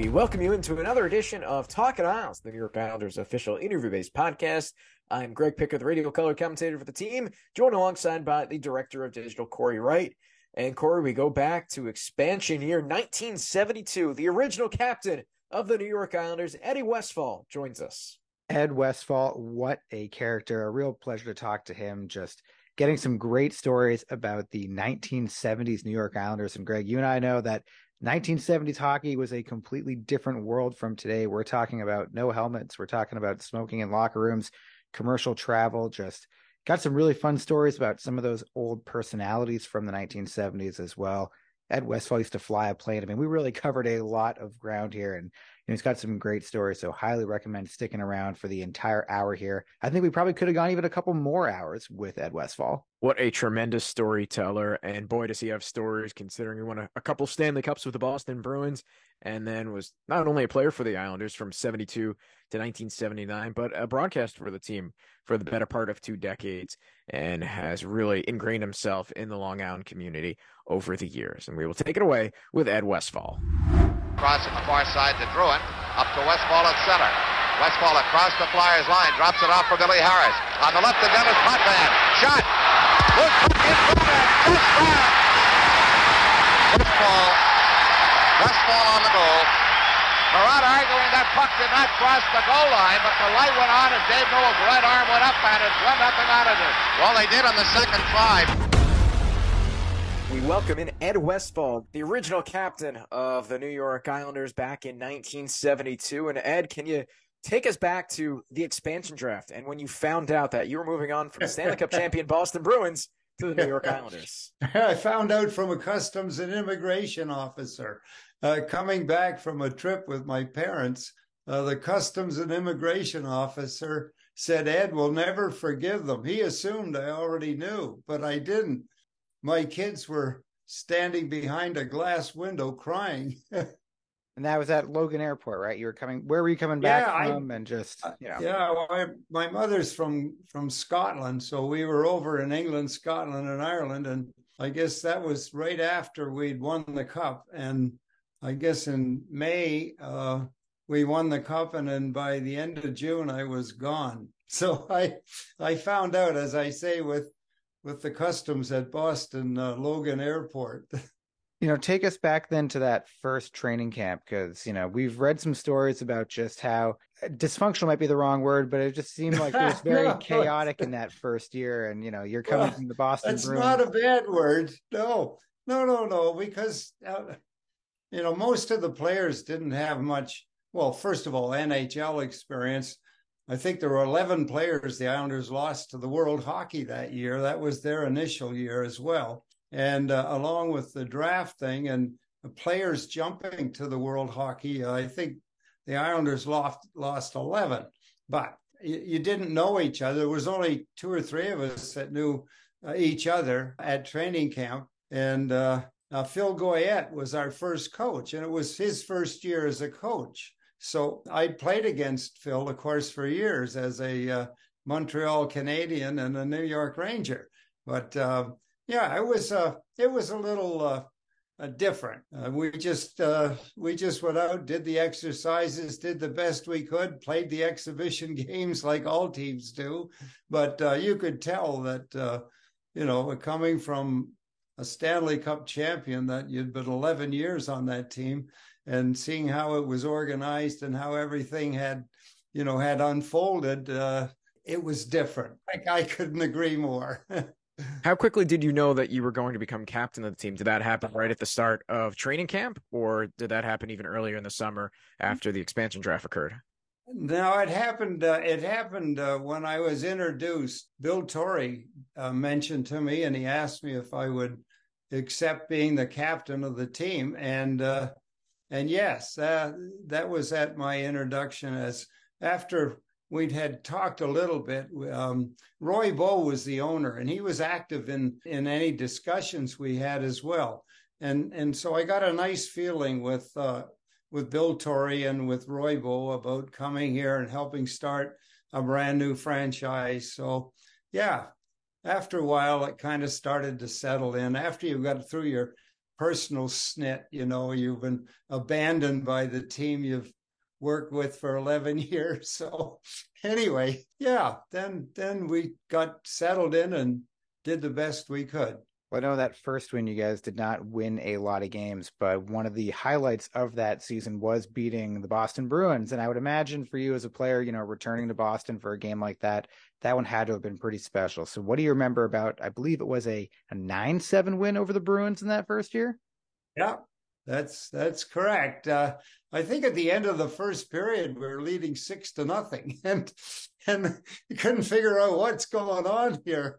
We welcome you into another edition of Talking Isles, the New York Islanders official interview-based podcast. I'm Greg Picker, the radio color commentator for the team, joined alongside by the director of digital, Cory Wright. And Cory, we go back to expansion year 1972. The original captain of the New York Islanders, Eddie Westfall, joins us. Ed Westfall, what a character. A real pleasure to talk to him. Just getting some great stories about the 1970s New York Islanders. And Greg, you and I know that 1970s hockey was a completely different world from today. We're talking about no helmets, we're talking about smoking in locker rooms, commercial travel, just got some really fun stories about some of those old personalities from the 1970s as well. Ed Westfall used to fly a plane. I mean, we really covered a lot of ground here, and know, he's got some great stories. So, highly recommend sticking around for the entire hour here. I think we probably could have gone even a couple more hours with Ed Westfall. What a tremendous storyteller, and boy, does he have stories! Considering he won a, a couple Stanley Cups with the Boston Bruins, and then was not only a player for the Islanders from '72 to 1979, but a broadcaster for the team for the better part of two decades, and has really ingrained himself in the Long Island community over the years. And we will take it away with Ed Westfall. Crossing the far side to Drouin, up to Westfall at center. Westfall across the Flyers line, drops it off for Billy Harris. On the left of Dennis Potvin. Shot! In! Westfall, Westfall on the goal. Marat arguing that puck did not cross the goal line, but the light went on and Dave Newell's right arm went up and it went up and out of it. Well, they did on the second try. We welcome in Ed Westfall, the original captain of the New York Islanders back in 1972. And Ed, can you take us back to the expansion draft and when you found out that you were moving on from Stanley Cup champion Boston Bruins to the New York Islanders? I found out from a customs and immigration officer uh, coming back from a trip with my parents. Uh, the customs and immigration officer said Ed will never forgive them. He assumed I already knew, but I didn't my kids were standing behind a glass window crying. and that was at Logan Airport, right? You were coming. Where were you coming back yeah, from? I, and just you know. yeah, well, I, my mother's from from Scotland, so we were over in England, Scotland, and Ireland, and I guess that was right after we'd won the cup, and I guess in May uh, we won the cup, and then by the end of June I was gone. So I I found out, as I say, with with the customs at Boston uh, Logan Airport. you know, take us back then to that first training camp because you know we've read some stories about just how uh, dysfunctional might be the wrong word, but it just seemed like it was very no, chaotic in that first year. And you know, you're coming well, from the Boston. That's not a bad word. No, no, no, no, because uh, you know most of the players didn't have much. Well, first of all, NHL experience I think there were 11 players the Islanders lost to the World Hockey that year. That was their initial year as well. And uh, along with the draft thing and players jumping to the World Hockey, uh, I think the Islanders lost, lost 11. But you, you, didn't know each other. There was only two or three of us that knew uh, each other at training camp. And uh, Phil Goyette was our first coach, and it was his first year as a coach. So I played against Phil, of course, for years as a uh, Montreal Canadian and a New York Ranger. But uh, yeah, it was uh, it was a little uh, uh, different. Uh, we just we just went out, did the exercises, did the best we could, played the exhibition games like all teams do. But you could tell that you know coming from a Stanley Cup champion that you'd been 11 years on that team and seeing how it was organized and how everything had, you know, had unfolded, uh, it was different. Like I couldn't agree more. how quickly did you know that you were going to become captain of the team? Did that happen right at the start of training camp, or did that happen even earlier in the summer after the expansion draft occurred? No, it happened. Uh, it happened uh, when I was introduced. Bill Torrey uh, mentioned to me, and he asked me if I would accept being the captain of the team. And uh, and yes, uh, that was at my introduction as after we'd had talked a little bit. Um, Roy Boe was the owner, and he was active in in any discussions we had as well. And and so I got a nice feeling with uh, with Bill Torrey and with Roy Boe about coming here and helping start a brand new franchise. So yeah, after a while, it kind of started to settle in. After you got through your personal snit. You know, you've been abandoned by the team you've worked with for 11 years. So anyway, yeah, then then we got settled in and did the best we could. Well, I know that first win, you guys did not win a lot of games, but one of the highlights of that season was beating the Boston Bruins. And I would imagine for you as a player, you know, returning to Boston for a game like that, that one had to have been pretty special. So, what do you remember about? I believe it was a, a 9 7 win over the Bruins in that first year? Yeah, that's that's correct. Uh, I think at the end of the first period, we were leading six to nothing, and and you couldn't figure out what's going on here.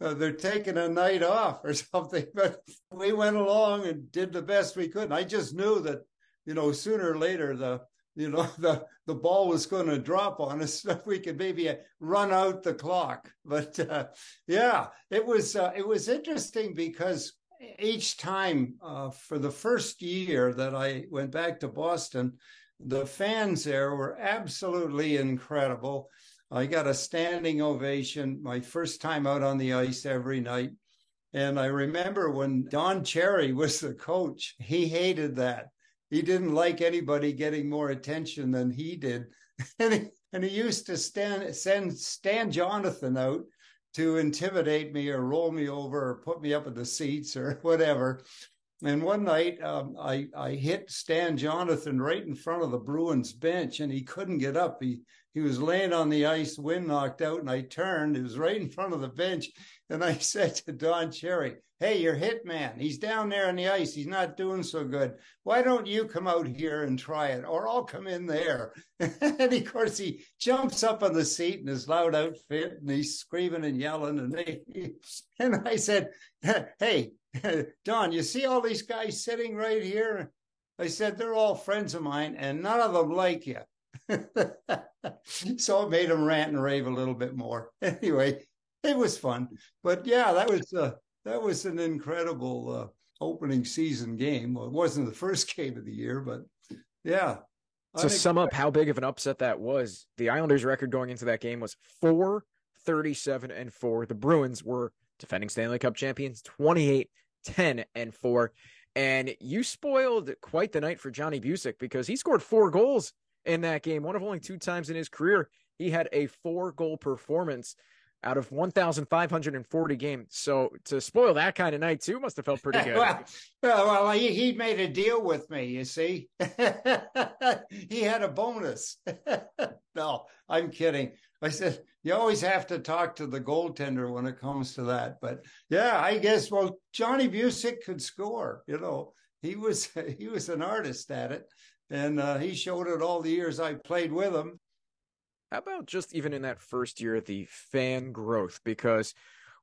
Uh, they're taking a night off or something, but we went along and did the best we could. And I just knew that you know sooner or later the you know the the ball was going to drop on us so we could maybe run out the clock but uh, yeah it was uh, it was interesting because each time uh, for the first year that I went back to Boston, the fans there were absolutely incredible. I got a standing ovation my first time out on the ice every night. And I remember when Don Cherry was the coach, he hated that. He didn't like anybody getting more attention than he did. And he, and he used to stand, send Stan Jonathan out to intimidate me or roll me over or put me up in the seats or whatever. And one night, um, I I hit Stan Jonathan right in front of the Bruins bench, and he couldn't get up. He he was laying on the ice, wind knocked out, and I turned. It was right in front of the bench, and I said to Don Cherry, "Hey, your hit man, he's down there on the ice. He's not doing so good. Why don't you come out here and try it, or I'll come in there?" and of course, he jumps up on the seat in his loud outfit, and he's screaming and yelling, and they, and I said, "Hey." Don, you see all these guys sitting right here? I said, they're all friends of mine and none of them like you. so it made him rant and rave a little bit more. Anyway, it was fun. But yeah, that was uh, that was an incredible uh, opening season game. Well, it wasn't the first game of the year, but yeah. To sum up how big of an upset that was, the Islanders' record going into that game was four thirty-seven and four. The Bruins were defending Stanley Cup champions, 28 10 and 4. And you spoiled quite the night for Johnny Bucyk because he scored four goals in that game. One of only two times in his career, he had a four goal performance out of 1,540 games. So to spoil that kind of night too must have felt pretty good. well, well, he, he made a deal with me, you see. he had a bonus. no, I'm kidding. I said, you always have to talk to the goaltender when it comes to that. But yeah, I guess, well, Johnny Bucyk could score, you know, he was, he was an artist at it. And uh, he showed it all the years I played with him. How about just even in that first year, the fan growth? Because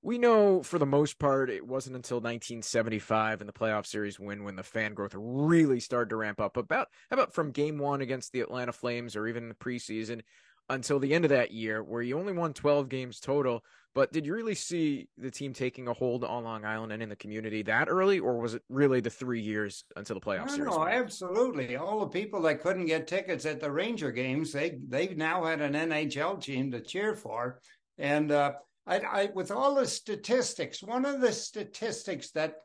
we know for the most part, it wasn't until 1975 in the playoff series win when the fan growth really started to ramp up. About how about from game one against the Atlanta Flames or even in the preseason? Until the end of that year, where you only won 12 games total. But did you really see the team taking a hold on Long Island and in the community that early, or was it really the three years until the playoffs? No, no, absolutely. All the people that couldn't get tickets at the Ranger games, they they now had an NHL team to cheer for, and uh, I, I, with all the statistics, one of the statistics that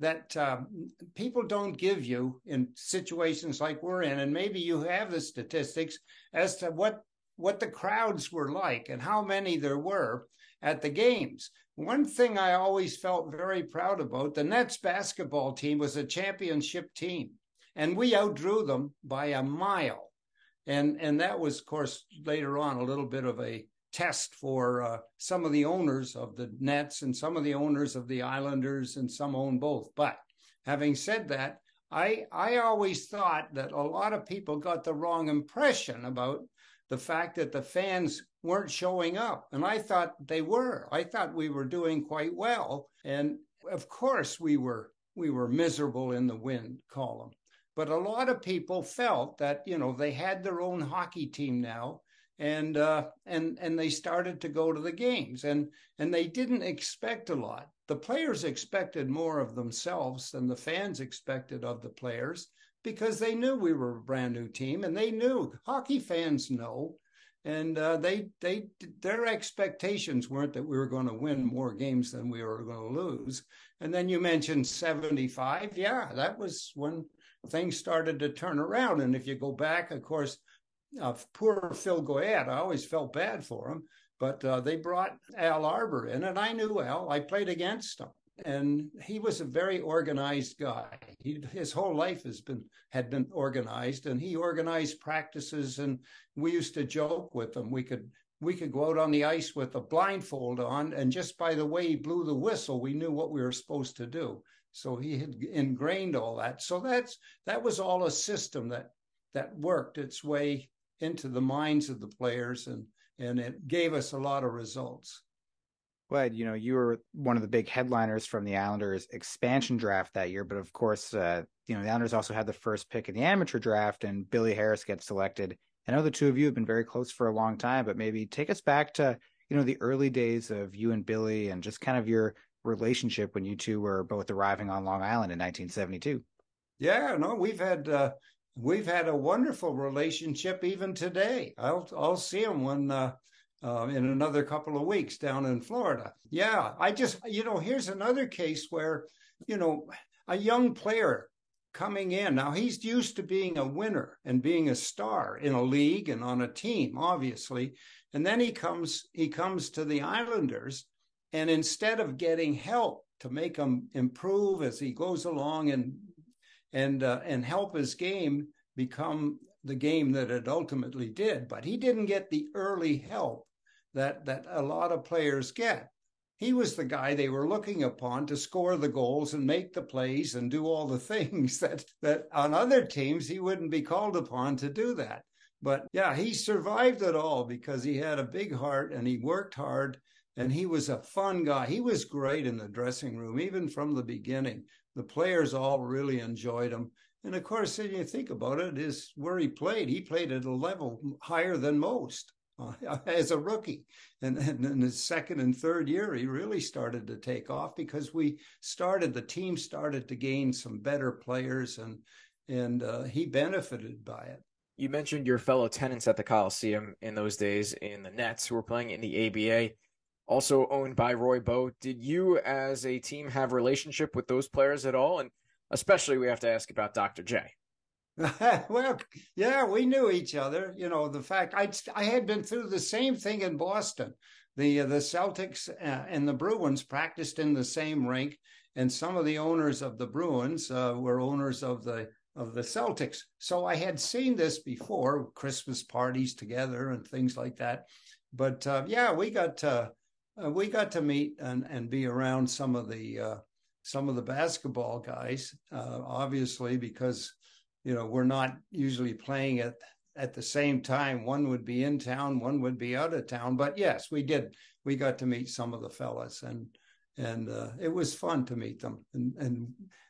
that um, people don't give you in situations like we're in, and maybe you have the statistics as to what what the crowds were like and how many there were at the games. One thing I always felt very proud about the Nets basketball team was a championship team, and we outdrew them by a mile. And, and that was, of course, later on a little bit of a test for uh, some of the owners of the Nets and some of the owners of the Islanders, and some own both. But having said that, I I always thought that a lot of people got the wrong impression about the fact that the fans weren't showing up. And I thought they were. I thought we were doing quite well. And of course we were we were miserable in the win column. But a lot of people felt that, you know, they had their own hockey team now and uh, and and they started to go to the games and and they didn't expect a lot. The players expected more of themselves than the fans expected of the players because they knew we were a brand new team and they knew hockey fans know and uh, they they their expectations weren't that we were going to win more games than we were going to lose. And then you mentioned 75. Yeah, that was when things started to turn around. And if you go back, of course, uh, poor Phil Goyette, I always felt bad for him, but uh, they brought Al Arbour in, and I knew Al. I played against him and he was a very organized guy. He, his whole life has been had been organized, and he organized practices. And we used to joke with him. We could we could go out on the ice with a blindfold on, and just by the way he blew the whistle, we knew what we were supposed to do. So he had ingrained all that. So that's that was all a system that that worked its way into the minds of the players, and and it gave us a lot of results. Well, you know, you were one of the big headliners from the Islanders expansion draft that year, but of course, uh, you know, the Islanders also had the first pick in the amateur draft, and Billy Harris gets selected. I know the two of you have been very close for a long time, but maybe take us back to you know the early days of you and Billy, and just kind of your relationship when you two were both arriving on Long Island in 1972. Yeah, no, we've had uh, we've had a wonderful relationship even today. I'll I'll see him when uh, uh, in another couple of weeks down in Florida. Yeah, I just, you know, here's another case where, you know, a young player coming in. Now he's used to being a winner and being a star in a league and on a team, obviously. And then he comes, he comes to the Islanders, and instead of getting help to make him improve as he goes along and and uh, and help his game become the game that it ultimately did, but he didn't get the early help that that a lot of players get. He was the guy they were looking upon to score the goals and make the plays and do all the things that that on other teams he wouldn't be called upon to do that. But yeah, he survived it all because he had a big heart and he worked hard and he was a fun guy. He was great in the dressing room, even from the beginning. The players all really enjoyed him. And of course, when you think about it, is where he played. He played at a level higher than most as a rookie. And, and in his second and third year, he really started to take off because we started, the team started to gain some better players and, and uh, he benefited by it. You mentioned your fellow tenants at the Coliseum in those days in the Nets who were playing in the ABA, also owned by Roy Boe. Did you, as a team, have relationship with those players at all? And especially, we have to ask about Dr. J. well, yeah, we knew each other. You know, the fact I I had been through the same thing in Boston. The uh, the Celtics uh, and the Bruins practiced in the same rink, and some of the owners of the Bruins uh, were owners of the of the Celtics. So I had seen this before, Christmas parties together and things like that. But uh, yeah, we got to, uh, we got to meet and and be around some of the uh, some of the basketball guys, obviously because you know, we're not usually playing at at the same time. One would be in town, one would be out of town. But yes, we did. We got to meet some of the fellas, and and uh, it was fun to meet them, and and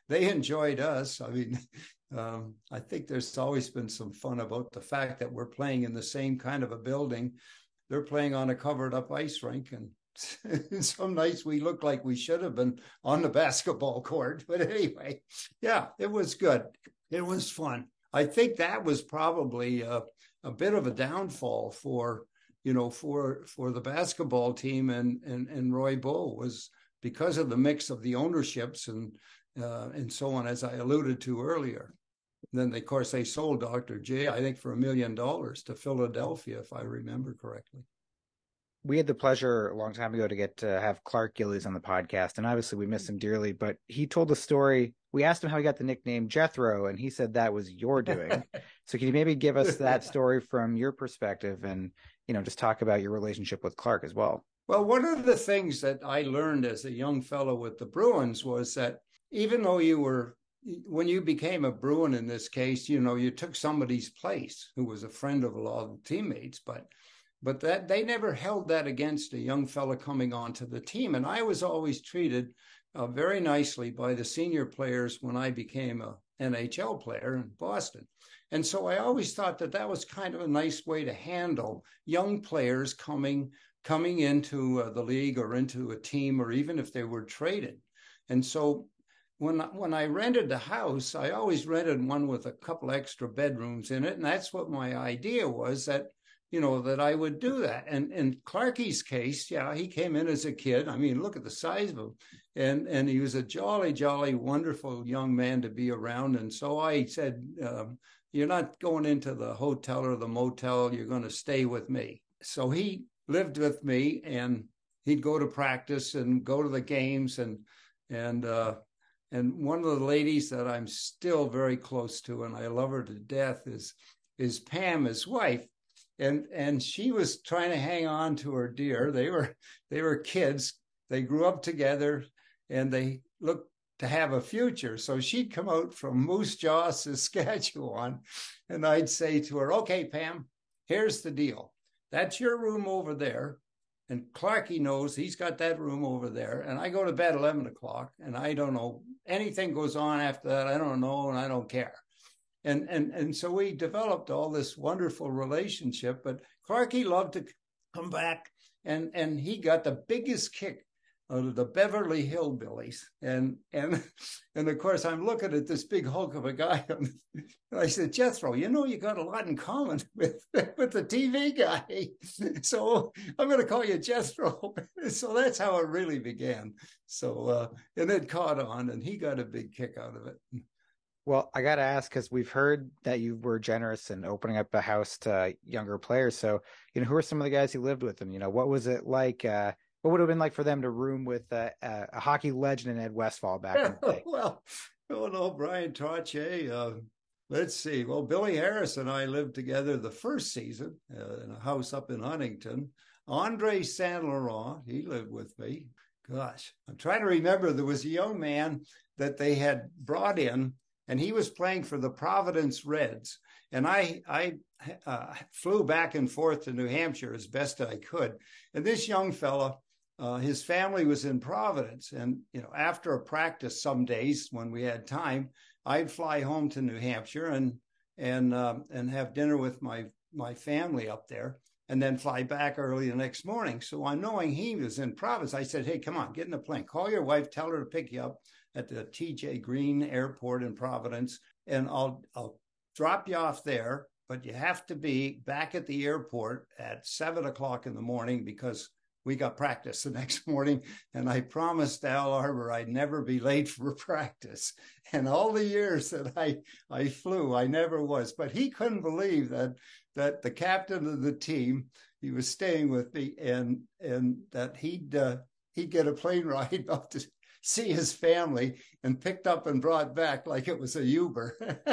they enjoyed us. I mean, um, I think there's always been some fun about the fact that we're playing in the same kind of a building. They're playing on a covered up ice rink, and some nights we look like we should have been on the basketball court. But anyway, yeah, it was good. It was fun. I think that was probably a, a bit of a downfall for you know for for the basketball team and and, and Roy Boe was because of the mix of the ownerships and uh, and so on as I alluded to earlier. then they, of course they sold Dr. J I think for a million dollars to Philadelphia if I remember correctly we had the pleasure a long time ago to get to have Clark Gillies on the podcast, and obviously we miss him dearly. But he told a story. We asked him how he got the nickname Jethro, and he said that was your doing. so can you maybe give us that story from your perspective, and you know, just talk about your relationship with Clark as well? Well, one of the things that I learned as a young fellow with the Bruins was that even though you were when you became a Bruin in this case, you know, you took somebody's place who was a friend of a lot of the teammates, but but that they never held that against a young fella coming onto the team. And I was always treated uh, very nicely by the senior players when I became a NHL player in Boston. And so I always thought that that was kind of a nice way to handle young players coming coming into uh, the league or into a team or even if they were traded. And so when when I rented the house, I always rented one with a couple extra bedrooms in it, and that's what my idea was that you know, that I would do that. And in Clarkie's case, yeah, he came in as a kid. I mean, look at the size of him. And and he was a jolly, jolly, wonderful young man to be around. And so I said, um, you're not going into the hotel or the motel. You're going to stay with me. So he lived with me and he'd go to practice and go to the games and and uh, and one of the ladies that I'm still very close to and I love her to death is is Pam, his wife, and and she was trying to hang on to her dear. They were they were kids. They grew up together, and they looked to have a future. So she'd come out from Moose Jaw, Saskatchewan, and I'd say to her, "Okay, Pam, here's the deal. That's your room over there." And Clarky knows he's got that room over there. And I go to bed 11 o'clock and I don't know anything goes on after that. I don't know and I don't care and and and so we developed all this wonderful relationship but clarky loved to come back and and he got the biggest kick out of the beverly hillbillies. And and and of course i'm looking at this big hulk of a guy. And i said jethro you know you got a lot in common with with the tv guy. So i'm going to call you jethro. So that's how it really began. So uh and it caught on and he got a big kick out of it well, I got to ask because we've heard that you were generous in opening up a house to younger players. So, you know, who are some of the guys you lived with them? You know, what was it like? Uh, what would it have been like for them to room with uh, a hockey legend in Ed Westfall back in the day? well, oh no, Bryan Trottier. Uh, let's see. Well, Billy Harris and I lived together the first season uh, in a house up in Huntington. Andre Saint Laurent, he lived with me. Gosh, I'm trying to remember. There was a young man that they had brought in and he was playing for the Providence Reds. And I I uh, flew back and forth to New Hampshire as best I could. And this young fella, uh, his family was in Providence, and you know after a practice, some days when we had time, I'd fly home to New Hampshire and and uh, and have dinner with my my family up there and then fly back early the next morning. So on knowing he was in Providence, I said, Hey, come on, get in the plane. Call your wife, tell her to pick you up at the TJ Green Airport in Providence, and I'll I'll drop you off there. But you have to be back at the airport at seven o'clock in the morning because we got practice the next morning. And I promised Al Arbour I'd never be late for practice. And all the years that I I flew, I never was. But he couldn't believe that that the captain of the team, he was staying with me, and and that he'd uh, he'd get a plane ride up to see his family and picked up and brought back like it was a Uber.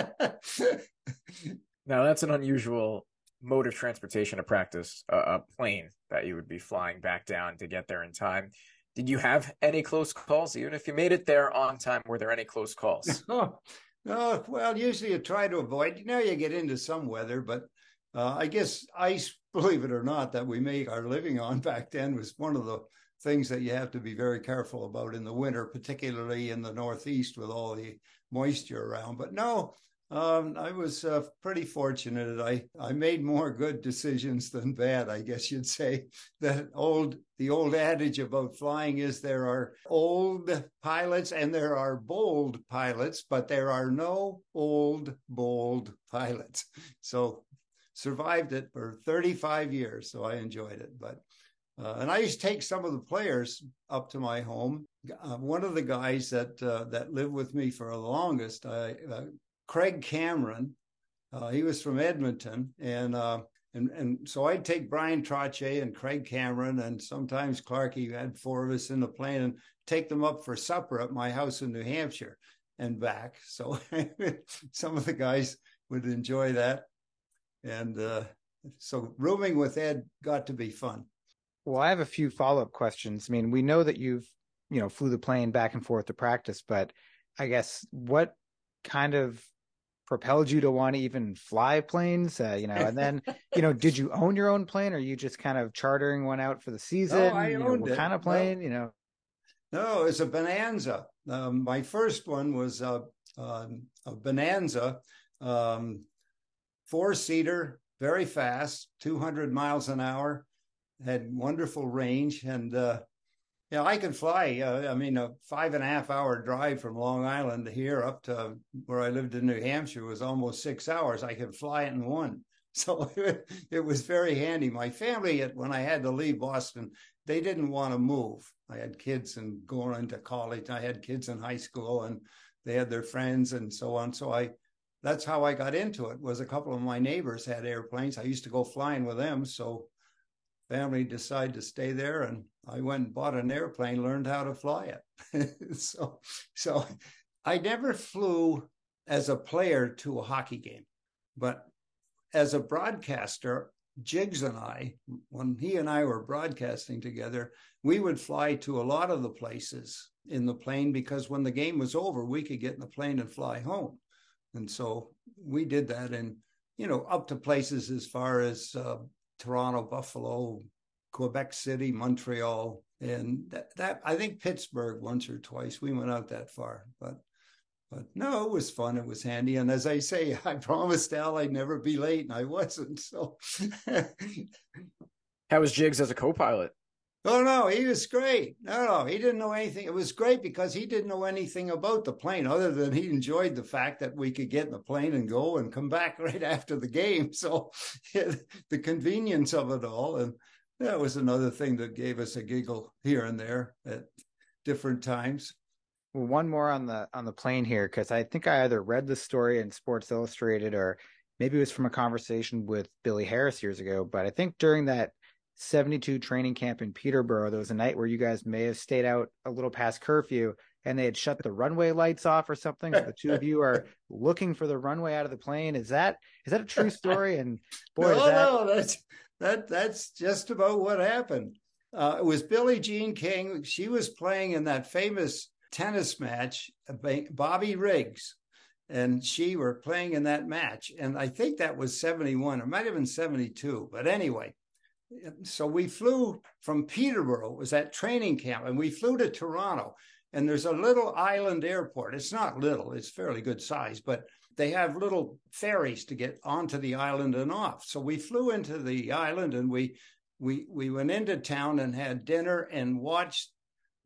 now that's an unusual mode of transportation to practice a, a plane that you would be flying back down to get there in time. Did you have any close calls? Even if you made it there on time, were there any close calls? oh, oh well, usually you try to avoid. You know, you get into some weather, but uh, I guess ice, believe it or not, that we make our living on back then was one of the things that you have to be very careful about in the winter, particularly in the Northeast with all the moisture around. But no, um, I was uh, pretty fortunate. I, I made more good decisions than bad, I guess you'd say. That old the old adage about flying is there are old pilots and there are bold pilots, but there are no old bold pilots. So survived it for 35 years, so I enjoyed it. But uh, and I used to take some of the players up to my home. Uh, one of the guys that uh, that lived with me for the longest, uh, Craig Cameron, uh, he was from Edmonton, and uh, and and so I'd take Bryan Trottier and Craig Cameron, and sometimes Clarky had four of us in the plane, and take them up for supper at my house in New Hampshire and back. So some of the guys would enjoy that, and so rooming with Ed got to be fun. Well, I have a few follow up questions. I mean, we know that you've, you know, flew the plane back and forth to practice, but I guess what kind of propelled you to want to even fly planes? Uh, you know, and then, you know, did you own your own plane or you just kind of chartering one out for the season? No, I you owned know, what it. kind of plane, you know? No, it's a Bonanza. Um, my first one was a, a, a Bonanza, um, four seater, very fast, 200 miles an hour had wonderful range, and uh, yeah, I could fly. Uh, I mean, a five and a half hour drive from Long Island to here up to where I lived in New Hampshire was almost six hours. I could fly it in one. so it, it was very handy. My family, when I had to leave Boston, they didn't want to move. I had kids and going into college. I had kids in high school, and they had their friends and so on. So I, that's how I got into it. Was a couple of my neighbors had airplanes. I used to go flying with them. So family decided to stay there, and I went and bought an airplane, learned how to fly it. so, so I never flew as a player to a hockey game, but as a broadcaster, Jiggs and I, when he and I were broadcasting together, we would fly to a lot of the places in the plane because when the game was over, we could get in the plane and fly home. And so we did that and, you know, up to places as far as uh, Toronto, Buffalo, Quebec City, Montreal. And that, that, I think Pittsburgh once or twice. We went out that far, but but no, it was fun. It was handy. And as I say, I promised Al I'd never be late, and I wasn't. So, how was Jiggs as a co-pilot? Oh no, he was great. No, no, he didn't know anything. It was great because he didn't know anything about the plane, other than he enjoyed the fact that we could get in the plane and go and come back right after the game. So, the convenience of it all, and that was another thing that gave us a giggle here and there at different times. Well, one more on the on the plane here because I think I either read the story in Sports Illustrated or maybe it was from a conversation with Billy Harris years ago. But I think during that 72 training camp in Peterborough, there was a night where you guys may have stayed out a little past curfew and they had shut the runway lights off or something. So the two of you are looking for the runway out of the plane. Is that is that a true story? And boy, no, that... no, that's that that's just about what happened. Uh, it was Billie Jean King. She was playing in that famous tennis match, Bobby Riggs and she were playing in that match. And I think that was 71, it might have been 72. But anyway, so we flew from Peterborough, it was that training camp, and we flew to Toronto. And there's a little island airport. It's not little, it's fairly good size, but they have little ferries to get onto the island and off. So we flew into the island and we we we went into town and had dinner and watched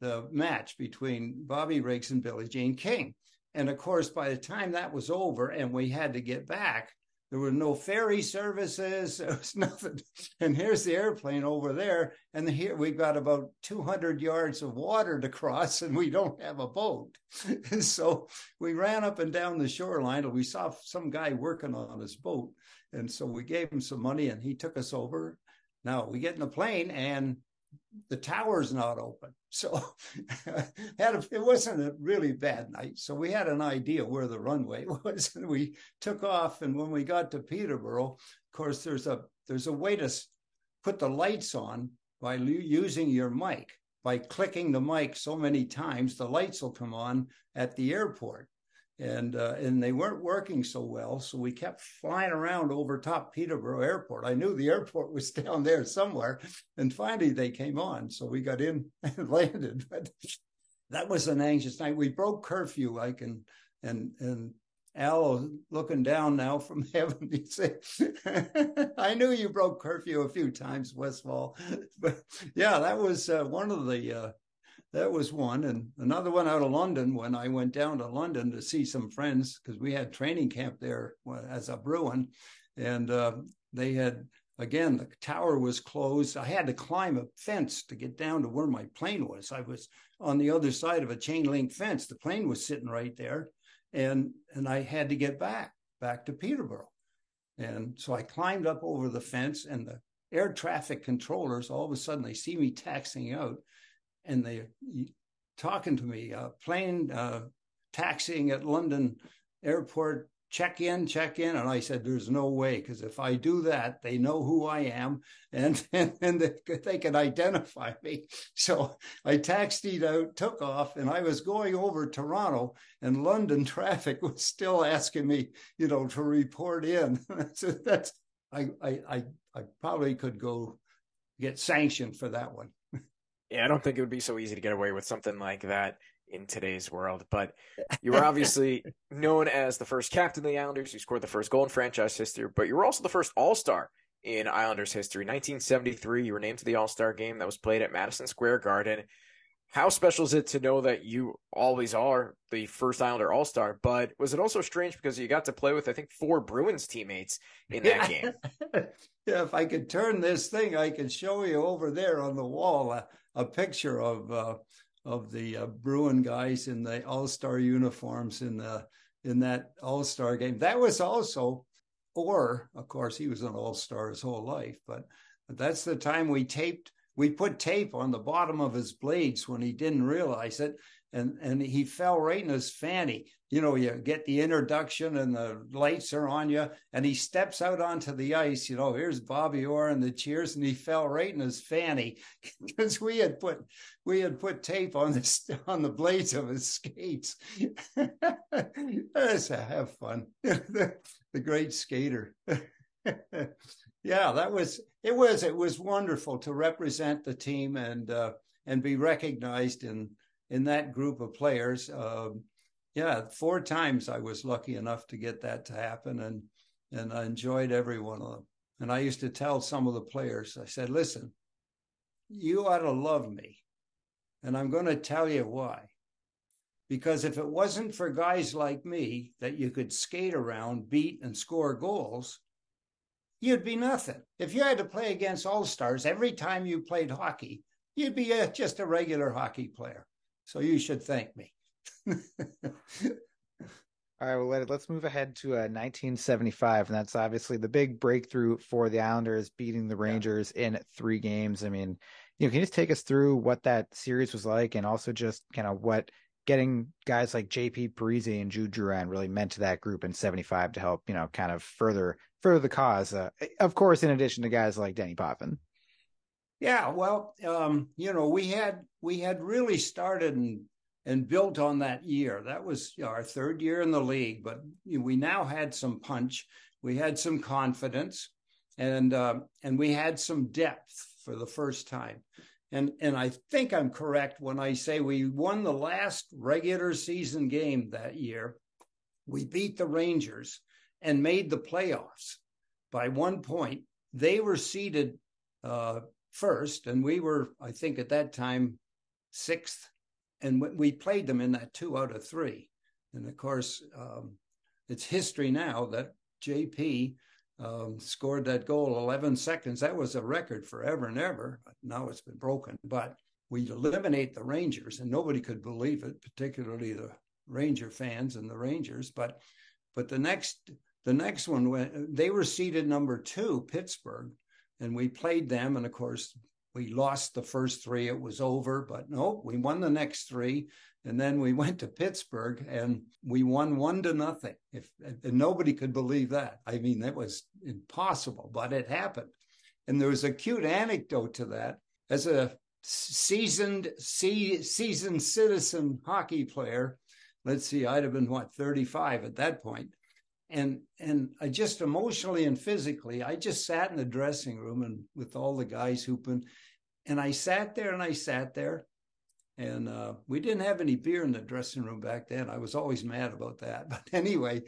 the match between Bobby Riggs and Billie Jean King. And of course, by the time that was over and we had to get back, there were no ferry services. There was nothing. And here's the airplane over there. And here we've got about 200 yards of water to cross, and we don't have a boat. so we ran up and down the shoreline, and we saw some guy working on his boat. And so we gave him some money, and he took us over. Now we get in the plane, and the tower's not open. So had a, it wasn't a really bad night. So we had an idea where the runway was, and we took off. And when we got to Peterborough, of course, there's a there's a way to put the lights on by using your mic. By clicking the mic so many times, the lights will come on at the airport and uh, and they weren't working so well. So we kept flying around over top Peterborough Airport. I knew the airport was down there somewhere, and finally they came on. So we got in and landed. But that was an anxious night. We broke curfew, like and and and Al looking down now from heaven. He said, "I knew you broke curfew a few times, Westfall." But yeah, that was uh, one of the uh, that was one. And another one out of London when I went down to London to see some friends because we had training camp there as a Bruin. And uh, they had, again, the tower was closed. I had to climb a fence to get down to where my plane was. I was on the other side of a chain link fence. The plane was sitting right there. And, and I had to get back, back to Peterborough. And so I climbed up over the fence and the air traffic controllers, all of a sudden they see me taxing out and they talking to me, uh, plane uh, taxiing at London airport, check in, check in. And I said, there's no way, because if I do that, they know who I am and, and, and they, they can identify me. So I taxied out, took off, and I was going over Toronto, and London traffic was still asking me, you know, to report in. so that's, I, I, I, I probably could go get sanctioned for that one. Yeah, I don't think it would be so easy to get away with something like that in today's world. But you were obviously known as the first captain of the Islanders. You scored the first goal in franchise history, but you were also the first All Star in Islanders history. 1973, you were named to the All Star game that was played at Madison Square Garden. how special is it to know that you always are the first Islander All Star? But was it also strange because you got to play with I think four Bruins teammates in that game? yeah, if I could turn this thing, I could show you over there on the wall a, a picture of uh, of the uh, Bruin guys in the All Star uniforms in the in that All Star game. That was also, or of course, he was an All Star his whole life, but, but that's the time we taped we put tape on the bottom of his blades when he didn't realize it and and he fell right in his fanny. You know you get the introduction and the lights are on you and he steps out onto the ice. You know here's bobby orr and the cheers and he fell right in his fanny because we had put we had put tape on this on the blades of his skates. Let's have fun. The, great skater. Yeah, that was it. Was it was wonderful to represent the team and uh, and be recognized in in that group of players. Um, yeah, four times I was lucky enough to get that to happen, and and I enjoyed every one of them. And I used to tell some of the players, I said, "Listen, you ought to love me, and I'm going to tell you why." Because if it wasn't for guys like me that you could skate around, beat, and score goals, you'd be nothing. If you had to play against all stars every time you played hockey, you'd be a, just a regular hockey player. So you should thank me. All right, well, let, us move ahead to uh, 1975, and that's obviously the big breakthrough for the Islanders, beating the Rangers yeah. in three games. I mean, you know, can you just take us through what that series was like, and also just kind of what getting guys like JP Parise and Jude Drouin really meant to that group in 75 to help, you know, kind of further further the cause. Uh, of course, in addition to guys like Denny Potvin. Yeah, well, um, you know, we had we had really started and and built on that year. That was our third year in the league, but we now had some punch. We had some confidence, and uh, and we had some depth for the first time. And, and I think I'm correct when I say we won the last regular season game that year. We beat the Rangers and made the playoffs by one point. They were seeded uh, first, and we were, I think, at that time, sixth. And we played them in that two out of three. And of course, um, it's history now that JP um, scored that goal 11 seconds. That was a record forever and ever. Now it's been broken. But we eliminate the Rangers, and nobody could believe it, particularly the Ranger fans and the Rangers. But but the next the next one went. they were seeded number two, Pittsburgh, and we played them, and of course we lost the first three. It was over, but no, we won the next three. And then we went to Pittsburgh and we won one to nothing. If and nobody could believe that. I mean, that was impossible, but it happened. And there was a cute anecdote to that. As a seasoned seasoned citizen hockey player, let's see, I'd have been what 35 at that point. And and I just emotionally and physically, I just sat in the dressing room and with all the guys hooping. And I sat there and I sat there and uh, we didn't have any beer in the dressing room back then. I was always mad about that. But anyway,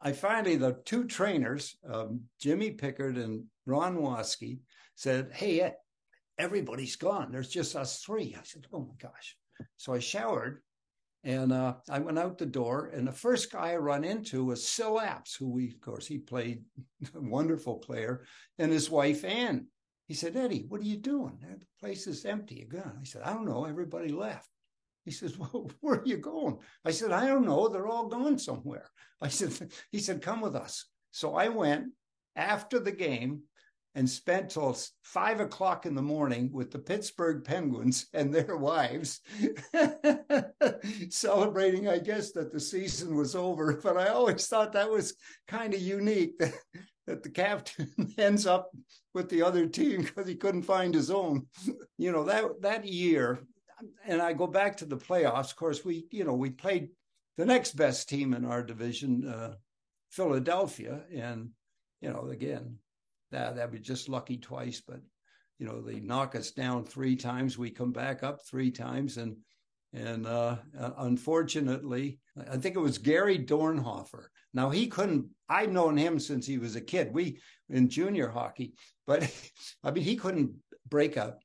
I finally, the two trainers, um, Jimmy Pickard and Ron Waske, said, Hey, everybody's gone. There's just us three. I said, Oh my gosh. So I showered and uh, I went out the door. And the first guy I run into was Syl Apps, who we, of course, he played, a wonderful player, and his wife, Ann. He said, Eddie, what are you doing? The place is empty again. I said, I don't know. Everybody left. He says, Well, where are you going? I said, I don't know. They're all going somewhere. I said, He said, Come with us. So I went after the game and spent till five o'clock in the morning with the Pittsburgh Penguins and their wives, celebrating, I guess, that the season was over. But I always thought that was kind of unique that, that the captain ends up with the other team because he couldn't find his own. you know, that that year, and I go back to the playoffs. Of course, we, you know, we played the next best team in our division, uh, Philadelphia, and you know, again, that that was just lucky twice, but you know, they knock us down three times, we come back up three times, and and uh, uh unfortunately, I think it was Gary Dornhoefer. Now he couldn't. I'd known him since he was a kid. We in junior hockey, but I mean he couldn't break a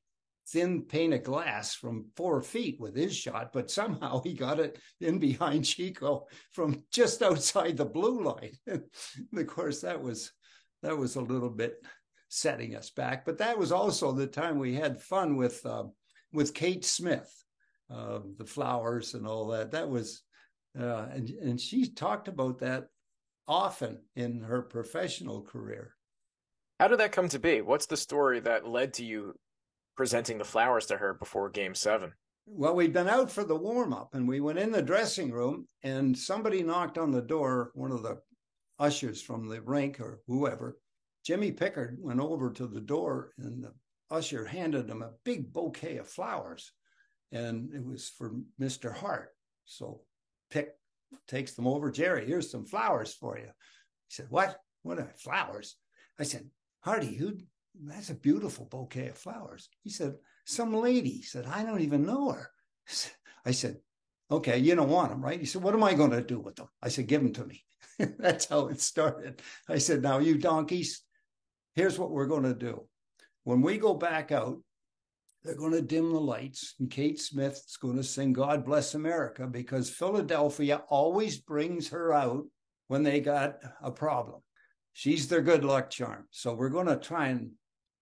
thin pane of glass from four feet with his shot, but somehow he got it in behind Chico from just outside the blue line. and of course, that was that was a little bit setting us back. But that was also the time we had fun with uh, with Kate Smith, uh, the flowers and all that. That was, uh, and and she talked about that often in her professional career. How did that come to be? What's the story that led to you presenting the flowers to her before game seven? Well, we'd been out for the warm up and we went in the dressing room and somebody knocked on the door, one of the ushers from the rink or whoever. Jimmy Pickard went over to the door and the usher handed him a big bouquet of flowers and it was for Mr. Hart. So Pick takes them over. Gerry, here's some flowers for you. He said, What? What are flowers? I said, Hardy, who that's a beautiful bouquet of flowers. He said, Some lady said, I don't even know her. I said, Okay, you don't want them, right? He said, What am I going to do with them? I said, Give them to me. that's how it started. I said, Now, you donkeys, here's what we're going to do. When we go back out, they're going to dim the lights, and Kate Smith's going to sing God Bless America because Philadelphia always brings her out when they got a problem she's their good luck charm. So we're going to try and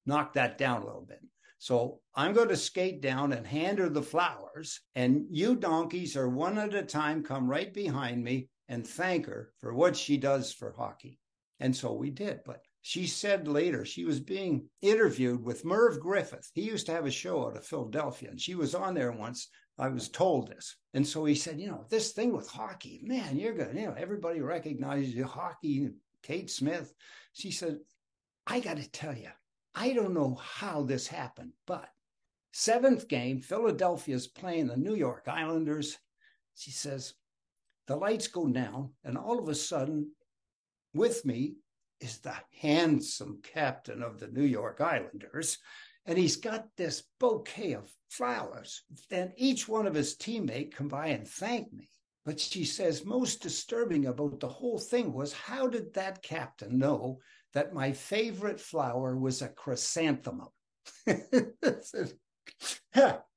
knock that down a little bit. So I'm going to skate down and hand her the flowers, and you donkeys are one at a time come right behind me and thank her for what she does for hockey. And so we did. But she said later she was being interviewed with Merv Griffin. He used to have a show out of Philadelphia, and she was on there once. I was told this. And so he said, you know, this thing with hockey, man, you're good. You know, everybody recognizes you hockey Kate Smith, she said, I got to tell you, I don't know how this happened, but seventh game, Philadelphia's playing the New York Islanders. She says, the lights go down, and all of a sudden, with me is the handsome captain of the New York Islanders. And he's got this bouquet of flowers. And each one of his teammates come by and thank me. But she says, most disturbing about the whole thing was how did that captain know that my favorite flower was a chrysanthemum?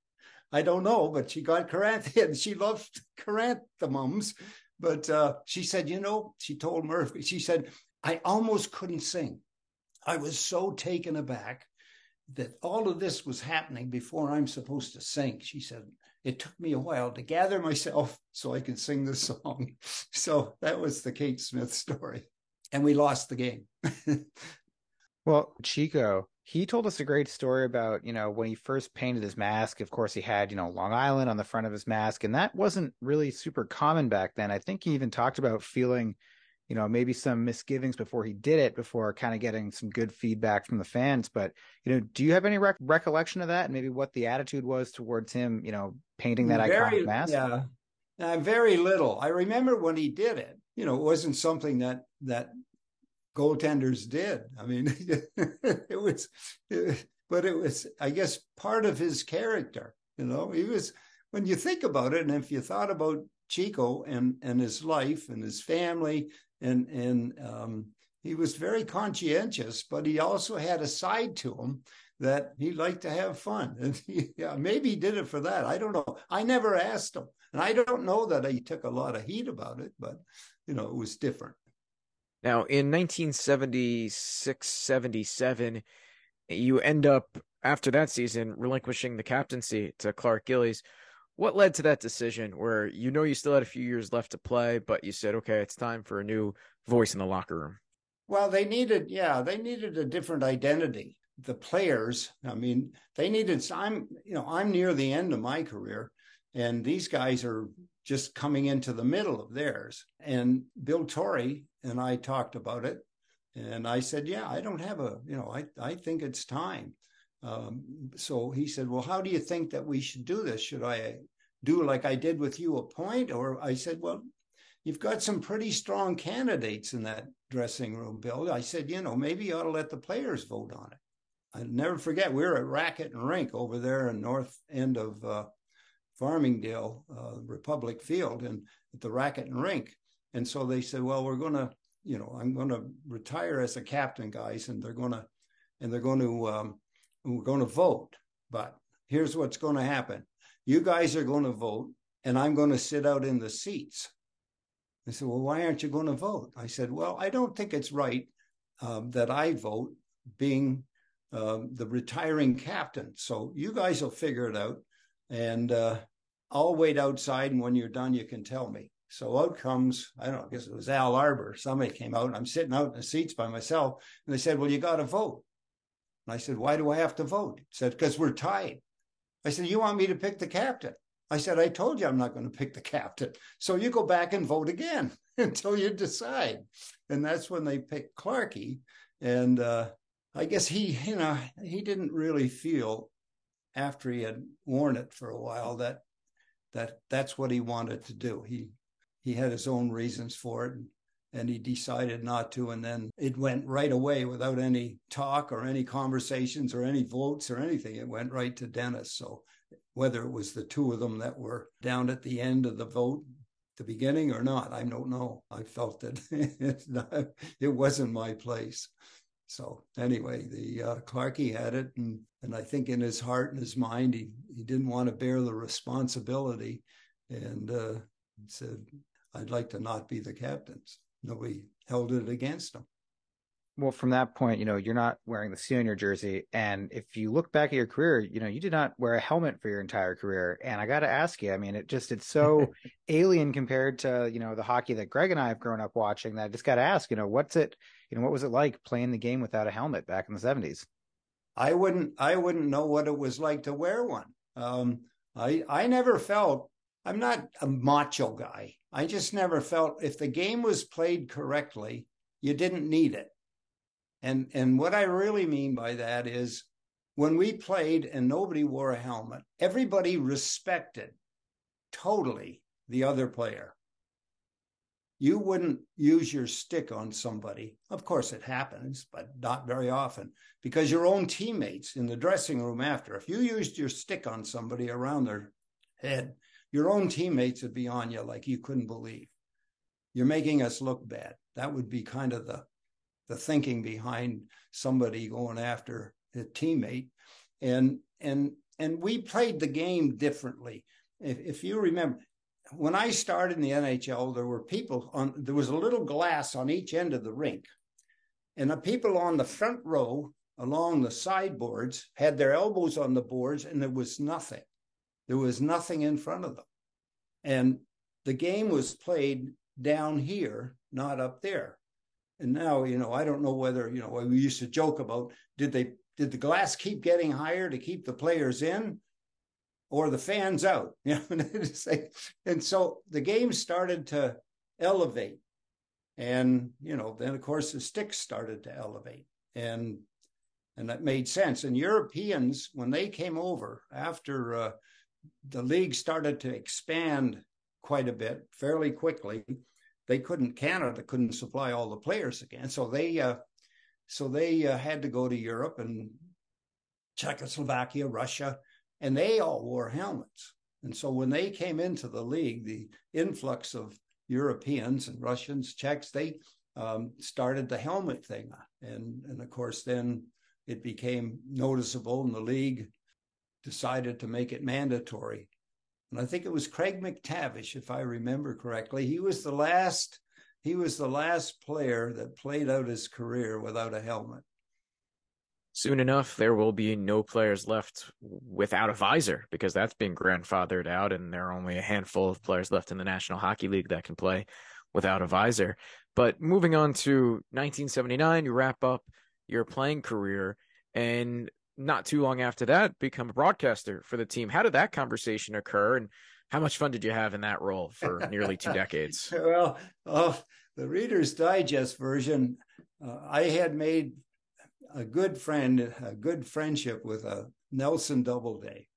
I don't know, but she got chrysanthemums. She loved chrysanthemums. But uh, she said, you know, she told Murphy, she said, I almost couldn't sing. I was so taken aback that all of this was happening before I'm supposed to sing. She said, it took me a while to gather myself so I could sing the song. So that was the Kate Smith story. And we lost the game. well, Chico, he told us a great story about, you know, when he first painted his mask. Of course, he had, you know, Long Island on the front of his mask, and that wasn't really super common back then. I think he even talked about feeling you know maybe some misgivings before he did it before kind of getting some good feedback from the fans but you know do you have any rec- recollection of that and maybe what the attitude was towards him you know painting that very, iconic mask yeah uh, very little i remember when he did it you know it wasn't something that that goaltenders did i mean it was but it was i guess part of his character you know he was when you think about it and if you thought about Chico and and his life and his family and and um, he was very conscientious, but he also had a side to him that he liked to have fun, and he, yeah, maybe he did it for that. I don't know. I never asked him, and I don't know that he took a lot of heat about it, but you know, it was different. Now, in 1976 77, you end up, after that season, relinquishing the captaincy to Clark Gillies. What led to that decision where you know you still had a few years left to play, but you said, okay, it's time for a new voice in the locker room? Well, they needed, yeah, they needed a different identity. The players, I mean, they needed, I'm, you know, I'm near the end of my career, and these guys are just coming into the middle of theirs. And Bill Torrey and I talked about it. And I said, yeah, I don't have a, you know, I, I think it's time. Um, so he said, Well, how do you think that we should do this? Should I do like I did with you, a point? Or I said, Well, you've got some pretty strong candidates in that dressing room, Bill. I said, You know, maybe you ought to let the players vote on it. I'll never forget, we were at Racket and Rink over there in north end of uh, Farmingdale, uh, Republic Field, and at the Racket and Rink. And so they said, Well, we're going to, you know, I'm going to retire as a captain, guys, and they're going to, and they're going to, um, we're going to vote. But here's what's going to happen. You guys are going to vote, and I'm going to sit out in the seats. I said, Well, why aren't you going to vote? I said, Well, I don't think it's right um, that I vote being um, the retiring captain. So you guys will figure it out. And uh, I'll wait outside. And when you're done, you can tell me. So out comes, I don't know, I guess it was Al Arbour. Somebody came out and I'm sitting out in the seats by myself. And they said, Well, you got to vote. And I said, Why do I have to vote? He said, Because we're tied. I said, You want me to pick the captain? I said, I told you I'm not going to pick the captain. So you go back and vote again until you decide. And that's when they picked Clarkey. And uh, I guess he, you know, he didn't really feel after he had worn it for a while that that that's what he wanted to do. He he had his own reasons for it. And, and he decided not to. And then it went right away without any talk or any conversations or any votes or anything. It went right to Dennis. So whether it was the two of them that were down at the end of the vote, the beginning or not, I don't know. I felt that it wasn't my place. So anyway, the uh, Clarkey had it, and and I think in his heart and his mind, he he didn't want to bear the responsibility, and uh, said, "I'd like to not be the captains." Nobody held it against him well, from that point, you know, you're not wearing the your jersey. And if you look back at your career, you know, you did not wear a helmet for your entire career. And I got to ask you, I mean, it just, it's so alien compared to, you know, the hockey that Greg and I have grown up watching that I just got to ask, you know, what's it, you know, what was it like playing the game without a helmet back in the 70s? I wouldn't, I wouldn't know what it was like to wear one. Um, I, I never felt, I'm not a macho guy. I just never felt if the game was played correctly, you didn't need it and and what I really mean by that is when we played and nobody wore a helmet, everybody respected totally the other player. You wouldn't use your stick on somebody. Of course, it happens, but not very often because your own teammates in the dressing room after, if you used your stick on somebody around their head, your own teammates would be on you like you couldn't believe. You're making us look bad. That would be kind of the the thinking behind somebody going after a teammate. And and and we played the game differently. If, if you remember, when I started in the NHL, there were people on there was a little glass on each end of the rink. And the people on the front row along the sideboards had their elbows on the boards and there was nothing. There was nothing in front of them. And the game was played down here, not up there. And now, you know, I don't know whether, you know, we used to joke about did they did the glass keep getting higher to keep the players in or the fans out? You know, and so the game started to elevate. And, you know, then of course the sticks started to elevate. And and that made sense. And Europeans, when they came over after uh, the league started to expand quite a bit fairly quickly, they couldn't Canada couldn't supply all the players again, so they uh, so they uh, had to go to Europe and Czechoslovakia, Russia, and they all wore helmets. And so when they came into the league, the influx of Europeans and Russians, Czechs, they um, started the helmet thing, and and of course then it became noticeable, and the league decided to make it mandatory and I think it was Craig MacTavish, if I remember correctly. He was the last. He was the last player that played out his career without a helmet. Soon enough, there will be no players left without a visor because that's been grandfathered out, and there are only a handful of players left in the National Hockey League that can play without a visor. But moving on to 1979, you wrap up your playing career, and not too long after that become a broadcaster for the team. How did that conversation occur and how much fun did you have in that role for nearly two decades? well, oh, the Reader's Digest version, uh, I had made a good friend, a good friendship with a Nelson Doubleday.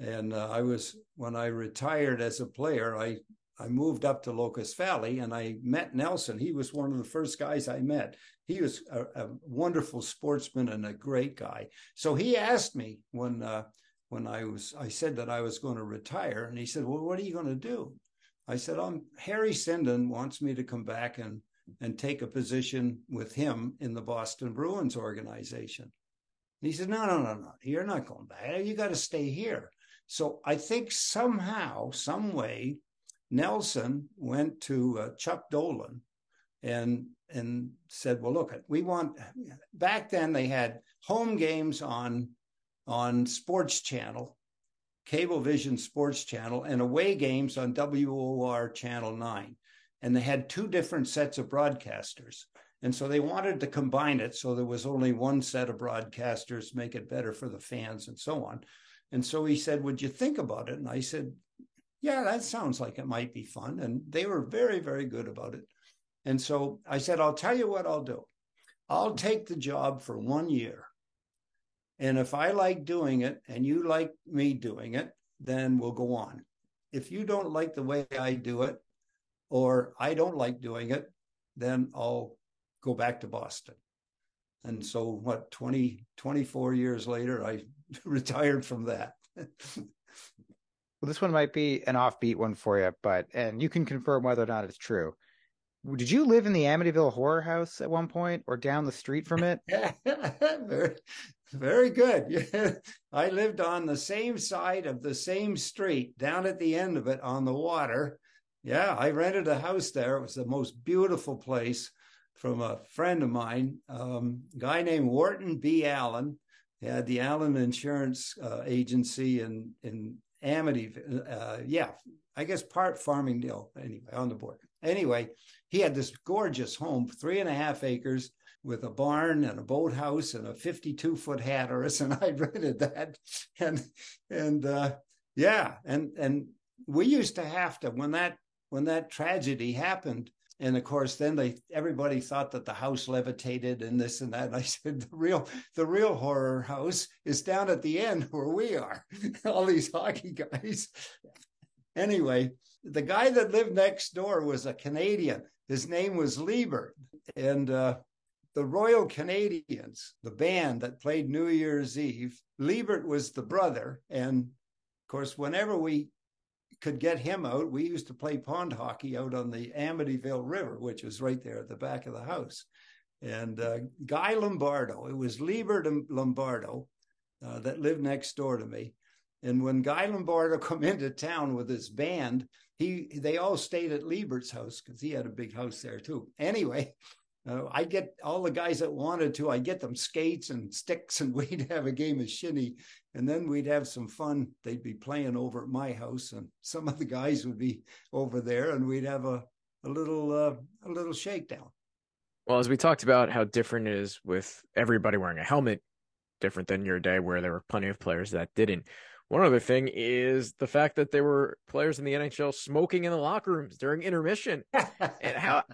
And uh, I was, when I retired as a player, I I moved up to Locust Valley and I met Nelson. He was one of the first guys I met. He was a, a wonderful sportsman and a great guy. So he asked me when uh, when I was I said that I was going to retire, and he said, "Well, what are you going to do?" I said, "Um, Harry Sinden wants me to come back and and take a position with him in the Boston Bruins organization." he said, no, no, no, no, you're not going back. You got to stay here. So I think somehow, some way, Nelson went to uh, Chuck Dolan and and said, "Well, look, we want." Back then, they had home games on on Sports Channel, Cablevision Sports Channel, and away games on WOR Channel Nine, and they had two different sets of broadcasters. And so they wanted to combine it so there was only one set of broadcasters, make it better for the fans and so on. And so he said, Would you think about it? And I said, Yeah, that sounds like it might be fun. And they were very, very good about it. And so I said, I'll tell you what I'll do. I'll take the job for one year. And if I like doing it and you like me doing it, then we'll go on. If you don't like the way I do it, or I don't like doing it, then I'll go back to Boston. And so, what, 20, 24 years later, I retired from that. well, this one might be an offbeat one for you, but, and you can confirm whether or not it's true. Did you live in the Amityville Horror House at one point or down the street from it? very, very good. I lived on the same side of the same street, down at the end of it on the water. Yeah, I rented a house there. It was the most beautiful place from a friend of mine, um, guy named Wharton B. Allen. He had the Allen Insurance uh, Agency in in Amityville. Uh, yeah, I guess part Farmingdale. Anyway, on the border. Anyway, he had this gorgeous home, three and a half acres with a barn and a boathouse and a 52 foot hatteras. And I rented that. And, and, uh, yeah. And, and we used to have to, when that, when that tragedy happened, and of course, then they everybody thought that the house levitated and this and that. And I said, the real the real horror house is down at the end where we are. All these hockey guys. Anyway, the guy that lived next door was a Canadian. His name was Lebert. And uh, the Royal Canadians, the band that played New Year's Eve, Lebert was the brother. And of course, whenever we could get him out, we used to play pond hockey out on the Amityville River, which was right there at the back of the house. And uh, Guy Lombardo, it was Lebert Lombardo uh, that lived next door to me. And when Guy Lombardo come into town with his band, he they all stayed at Lebert's house because he had a big house there too. Anyway, uh, I get all the guys that wanted to. I get them skates and sticks, and we'd have a game of shinny, and then we'd have some fun. They'd be playing over at my house, and some of the guys would be over there, and we'd have a a little uh, a little shakedown. Well, as we talked about how different it is with everybody wearing a helmet, different than your day where there were plenty of players that didn't. One other thing is the fact that there were players in the NHL smoking in the locker rooms during intermission. and how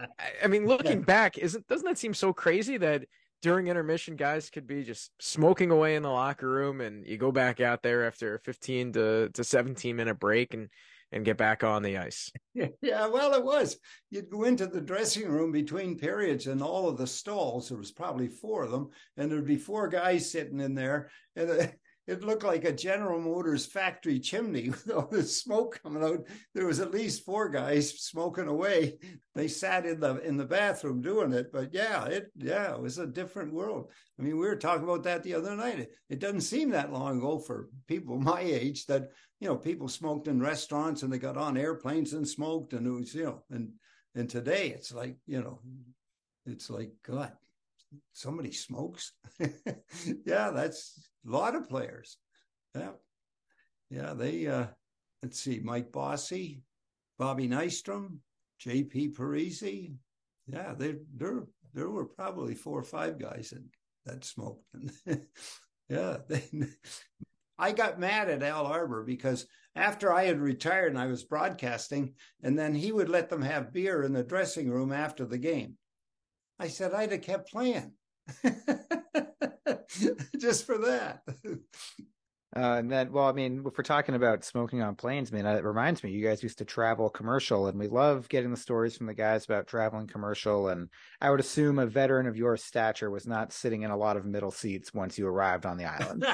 I mean, looking back, isn't doesn't that seem so crazy that during intermission guys could be just smoking away in the locker room and you go back out there after a 15 to, to 17 minute break and and get back on the ice. Yeah, well, it was. You'd go into the dressing room between periods and all of the stalls. There was probably four of them, and there'd be four guys sitting in there, and uh, it looked like a General Motors factory chimney with all this smoke coming out. There was at least four guys smoking away. They sat in the in the bathroom doing it. But yeah, it yeah, it was a different world. I mean, we were talking about that the other night. It, it doesn't seem that long ago for people my age that you know people smoked in restaurants and they got on airplanes and smoked and it was you know and and today it's like you know it's like God somebody smokes. yeah, that's a lot of players. Yeah. Yeah, they uh let's see, Mike Bossy, Bobby Nystrom, JP Parise. Yeah, they there there were probably four or five guys that, that smoked. yeah, they I got mad at Al Arbour because after I had retired and I was broadcasting, and then he would let them have beer in the dressing room after the game. I said I'd have kept playing just for that. Uh, and then, well, I mean, if we're talking about smoking on planes, man, it reminds me, you guys used to travel commercial, and we love getting the stories from the guys about traveling commercial. And I would assume a veteran of your stature was not sitting in a lot of middle seats once you arrived on the island.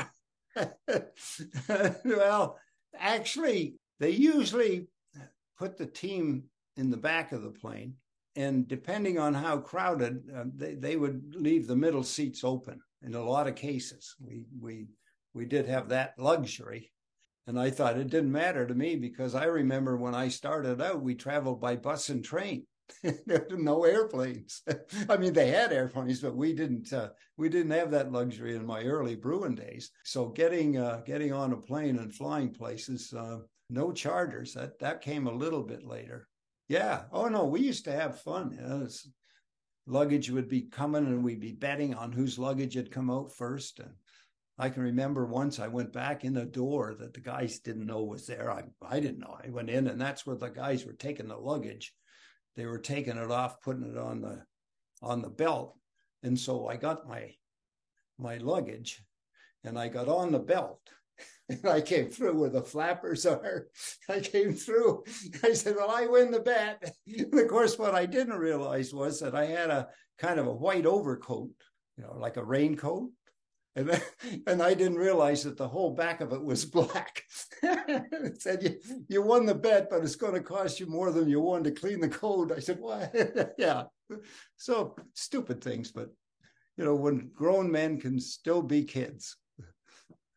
well, actually, they usually put the team in the back of the plane and depending on how crowded, uh, they, they would leave the middle seats open. In a lot of cases. We we we did have that luxury. And I thought it didn't matter to me because I remember when I started out, we traveled by bus and train. there were no airplanes. I mean, they had airplanes, but we didn't. Uh, we didn't have that luxury in my early Bruin days. So getting uh, getting on a plane and flying places, uh, no charters. That that came a little bit later. Yeah. Oh no, we used to have fun. You know, luggage would be coming, and we'd be betting on whose luggage had come out first. And I can remember once I went back in the door that the guys didn't know was there. I I didn't know. I went in, and that's where the guys were taking the luggage. They were taking it off, putting it on the on the belt, and so I got my my luggage, and I got on the belt. And I came through where the flappers are. I came through. I said, Well, I win the bet. And of course, what I didn't realize was that I had a kind of a white overcoat, you know, like a raincoat and, and I didn't realize that the whole back of it was black. it said, you, you won the bet, but it's going to cost you more than you won to clean the code. I said, what? yeah. So stupid things, but you know, when grown men can still be kids.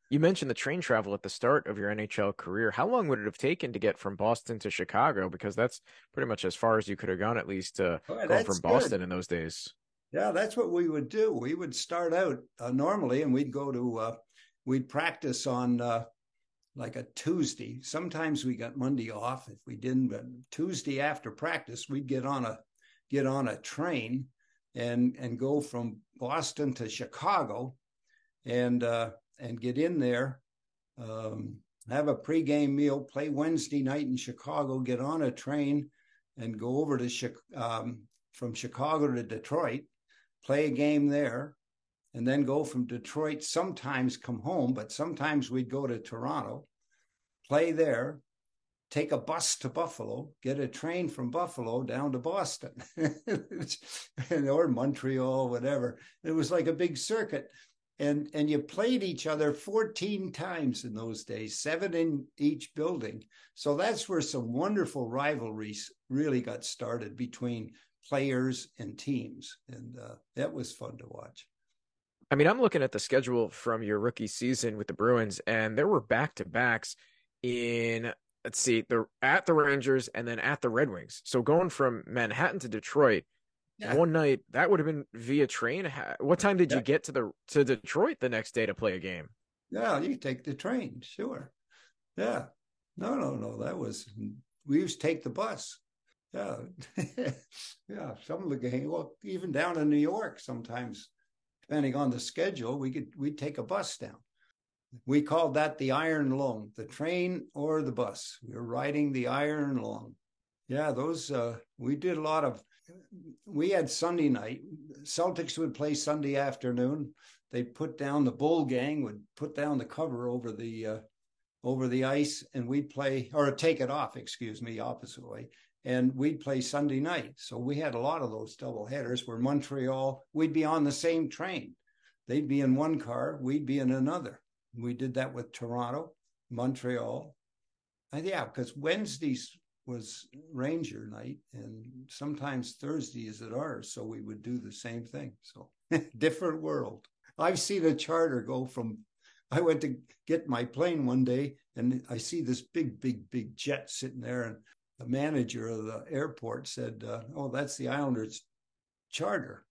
You mentioned the train travel at the start of your NHL career. How long would it have taken to get from Boston to Chicago? Because that's pretty much as far as you could have gone, at least uh, oh, going from Boston good. in those days. Yeah, that's what we would do. We would start out uh, normally, and we'd go to uh, we'd practice on uh, like a Tuesday. Sometimes we got Monday off if we didn't, but Tuesday after practice, we'd get on a get on a train and and go from Boston to Chicago, and uh, and get in there, um, have a pregame meal, play Wednesday night in Chicago, get on a train, and go over to um, from Chicago to Detroit play a game there, and then go from Detroit, sometimes come home, but sometimes we'd go to Toronto, play there, take a bus to Buffalo, get a train from Buffalo down to Boston or Montreal, whatever. It was like a big circuit. And, and you played each other 14 times in those days, seven in each building. So that's where some wonderful rivalries really got started between players and teams, and uh, that was fun to watch. I mean, I'm looking at the schedule from your rookie season with the Bruins, and there were back to backs in let's see, the at the Rangers and then at the Red Wings. So going from Manhattan to Detroit, yeah. one night that would have been via train. What time did yeah. you get to the to Detroit the next day to play a game? Yeah, you take the train, sure. Yeah, no, no, no. That was we used to take the bus. Yeah, yeah. Some of the game, well, even down in New York, sometimes, depending on the schedule, we could we'd take a bus down. We called that the Iron Lung, the train or the bus. We were riding the Iron Lung. Yeah, those uh, we did a lot of. We had Sunday night. Celtics would play Sunday afternoon. They'd put down the Bull Gang would put down the cover over the uh, over the ice, and we'd play or take it off. Excuse me, opposite way and we'd play Sunday night. So we had a lot of those double headers where Montreal, we'd be on the same train. They'd be in one car, we'd be in another. We did that with Toronto, Montreal. And yeah, because Wednesdays was Ranger night and sometimes Thursday is at ours. So we would do the same thing. So different world. I've seen a charter go from I went to get my plane one day and I see this big, big, big jet sitting there and the manager of the airport said, uh, "Oh, that's the Islanders charter."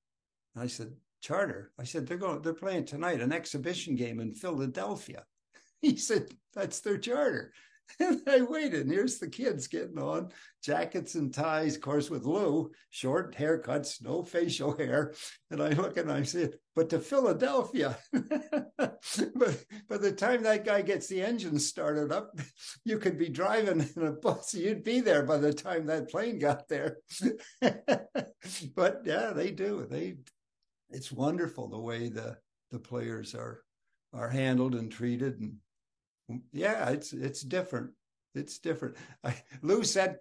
And I said, "Charter?" I said, "They're going. They're playing tonight an exhibition game in Philadelphia." He said, "That's their charter." And I waited, and here's the kids getting on jackets and ties, of course, with Lou, short haircuts, no facial hair. And I look and I said, but to Philadelphia. but by the time that guy gets the engine started up, you could be driving in a bus. You'd be there by the time that plane got there. but yeah, they do. They it's wonderful the way the the players are are handled and treated and yeah, it's it's different. It's different. I, Lou said,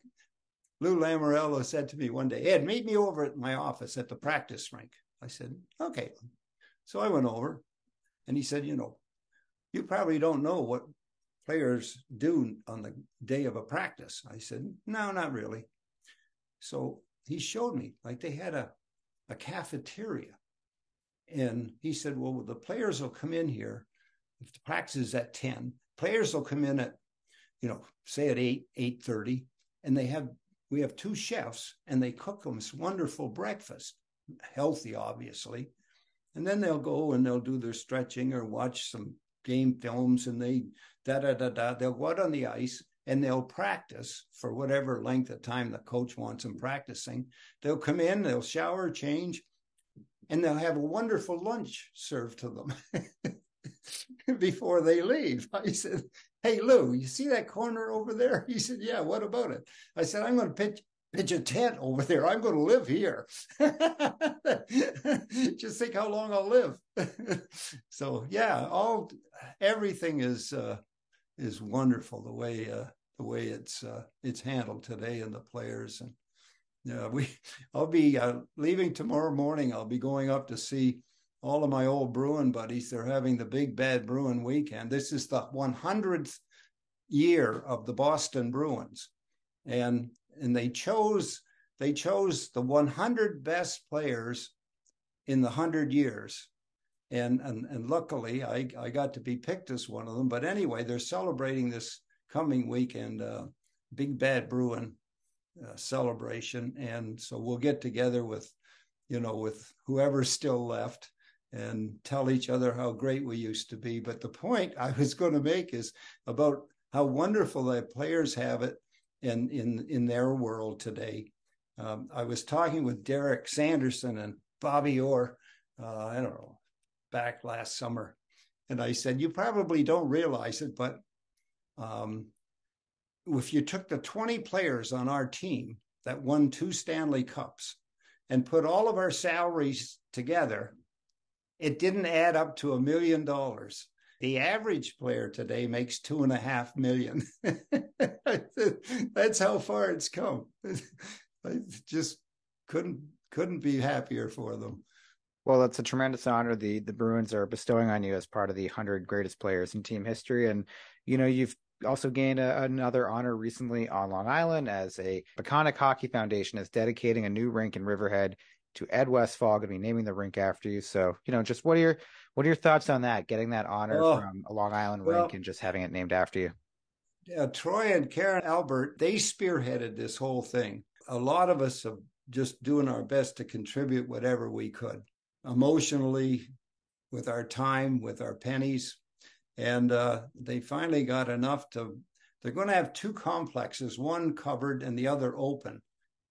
Lou Lamoriello said to me one day, Ed, meet me over at my office at the practice rink. I said, okay. So I went over, and he said, you know, you probably don't know what players do on the day of a practice. I said, no, not really. So he showed me like they had a a cafeteria and he said, well, the players will come in here. If the practice is at 10, players will come in at, you know, say at 8, 8.30, and they have, we have two chefs, and they cook them this wonderful breakfast, healthy, obviously. And then they'll go and they'll do their stretching or watch some game films, and they, da, da, da, da, they'll go out on the ice, and they'll practice for whatever length of time the coach wants them practicing. They'll come in, they'll shower, change, and they'll have a wonderful lunch served to them before they leave. I said, Hey, Lou, you see that corner over there? He said, Yeah, what about it? I said, I'm going to pitch. Pitch a tent over there. I'm going to live here. Just think how long I'll live. so yeah, all everything is uh, is wonderful the way uh, the way it's uh, it's handled today and the players and yeah we I'll be uh, leaving tomorrow morning I'll be going up to see all of my old Bruin buddies they're having the big bad Bruin weekend. This is the 100th year of the Boston Bruins. And and they chose they chose the 100 best players in the 100 years. And and and luckily I I got to be picked as one of them. But anyway, they're celebrating this coming weekend, uh, Big Bad Bruin uh, celebration, and so we'll get together with, you know, with whoever's still left and tell each other how great we used to be. But the point I was going to make is about how wonderful the players have it in in in their world today. Um, I was talking with Derek Sanderson and Bobby Orr. Uh, I don't know back last summer. And I said, You probably don't realize it, but um, if you took the 20 players on our team that won two Stanley Cups and put all of our salaries together, it didn't add up to a million dollars. The average player today makes two and a half million. That's how far it's come. I just couldn't couldn't be happier for them. Well, it's a tremendous honor the the Bruins are bestowing on you as part of the 100 greatest players in team history and you know you've also gained a, another honor recently on Long Island as a Peconic Hockey Foundation is dedicating a new rink in Riverhead to Ed Westfall, going to be naming the rink after you. So, you know, just what are your what are your thoughts on that? Getting that honor oh, from a Long Island well, rink and just having it named after you. Yeah, Troy and Karen Albert, they spearheaded this whole thing. A lot of us are just doing our best to contribute whatever we could emotionally, with our time, with our pennies. And uh, they finally got enough to, they're going to have two complexes, one covered and the other open.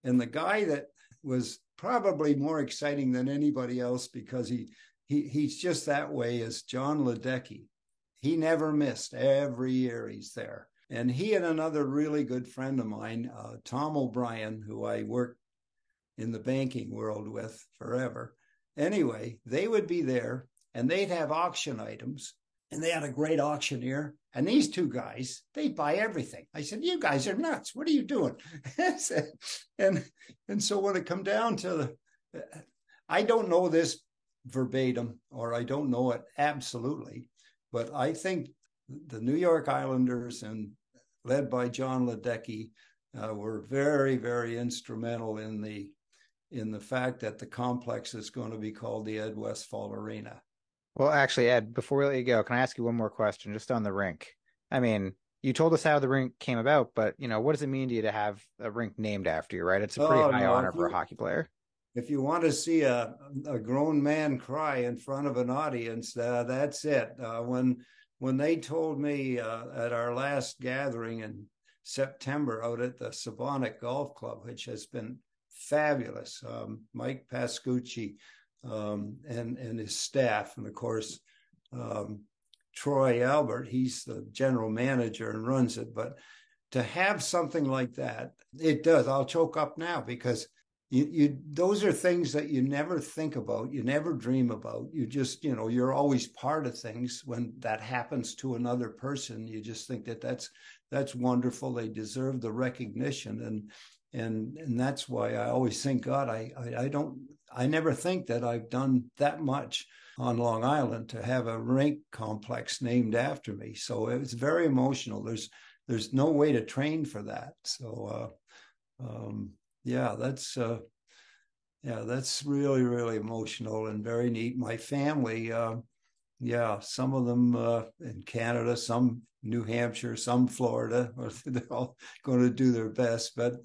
And the guy that was probably more exciting than anybody else because he, he he's just that way is John Ledecky. He never missed. Every year he's there. And he and another really good friend of mine, uh, Tom O'Brien, who I worked in the banking world with forever, Anyway, they would be there and they'd have auction items and they had a great auctioneer. And these two guys, they buy everything. I said, "You guys are nuts. What are you doing?" and and so when it come down to the, I don't know this verbatim, or I don't know it absolutely, but I think the New York Islanders and led by John Ledecky uh, were very, very instrumental in the in the fact that the complex is going to be called the Ed Westfall Arena. Well, actually, Ed, before we let you go, can I ask you one more question just on the rink? I mean, you told us how the rink came about, but you know, what does it mean to you to have a rink named after you? Right? It's a pretty oh, high no, honor for a hockey player. If you want to see a a grown man cry in front of an audience, uh, that's it. Uh, when when they told me uh, at our last gathering in September out at the Sebonack Golf Club, which has been fabulous. Um, Mike Pascucci um, and and his staff, and of course um, Troy Albert. He's the general manager and runs it. But to have something like that, it does. I'll choke up now because you, you those are things that you never think about, you never dream about. You just you know you're always part of things. When that happens to another person, you just think that that's that's wonderful. They deserve the recognition and and and that's why I always think, God, I, I, I don't, I never think that I've done that much on Long Island to have a rink complex named after me. So it's very emotional. There's there's no way to train for that. So uh, um, yeah, that's uh, yeah, that's really, really emotional and very neat. My family, uh, yeah, some of them uh, in Canada, some New Hampshire, some Florida, or they're all going to do their best. But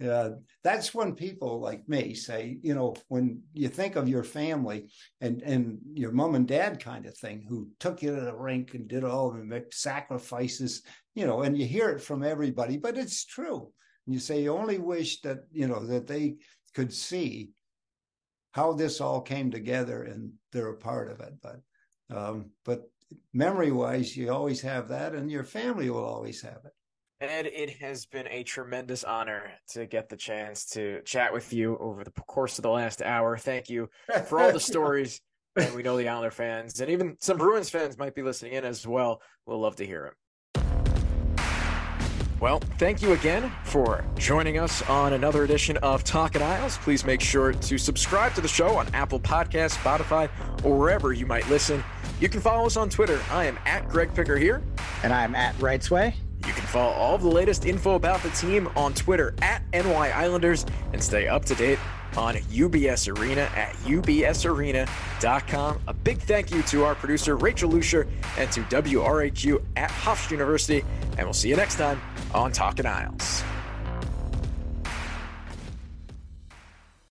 that's when people like me say, you know, when you think of your family and and your mom and dad kind of thing, who took you to the rink and did all the sacrifices, you know, and you hear it from everybody, but it's true. And you say you only wish that you know that they could see how this all came together and they're a part of it. But um, but memory wise, you always have that, and your family will always have it. Ed, it has been a tremendous honor to get the chance to chat with you over the course of the last hour. Thank you for all the stories. and we know the Islander fans and even some Bruins fans might be listening in as well. We'll love to hear them. Well, thank you again for joining us on another edition of Talking Isles. Please make sure to subscribe to the show on Apple Podcasts, Spotify, or wherever you might listen. You can follow us on Twitter. I am at Greg Picker here. And I'm at Rightsway. You can follow all the latest info about the team on Twitter at NY Islanders and stay up to date on UBS Arena at ubsarena.com. A big thank you to our producer, Rachel Lucier, and to WRHU at Hofstra University. And we'll see you next time on Talking Isles.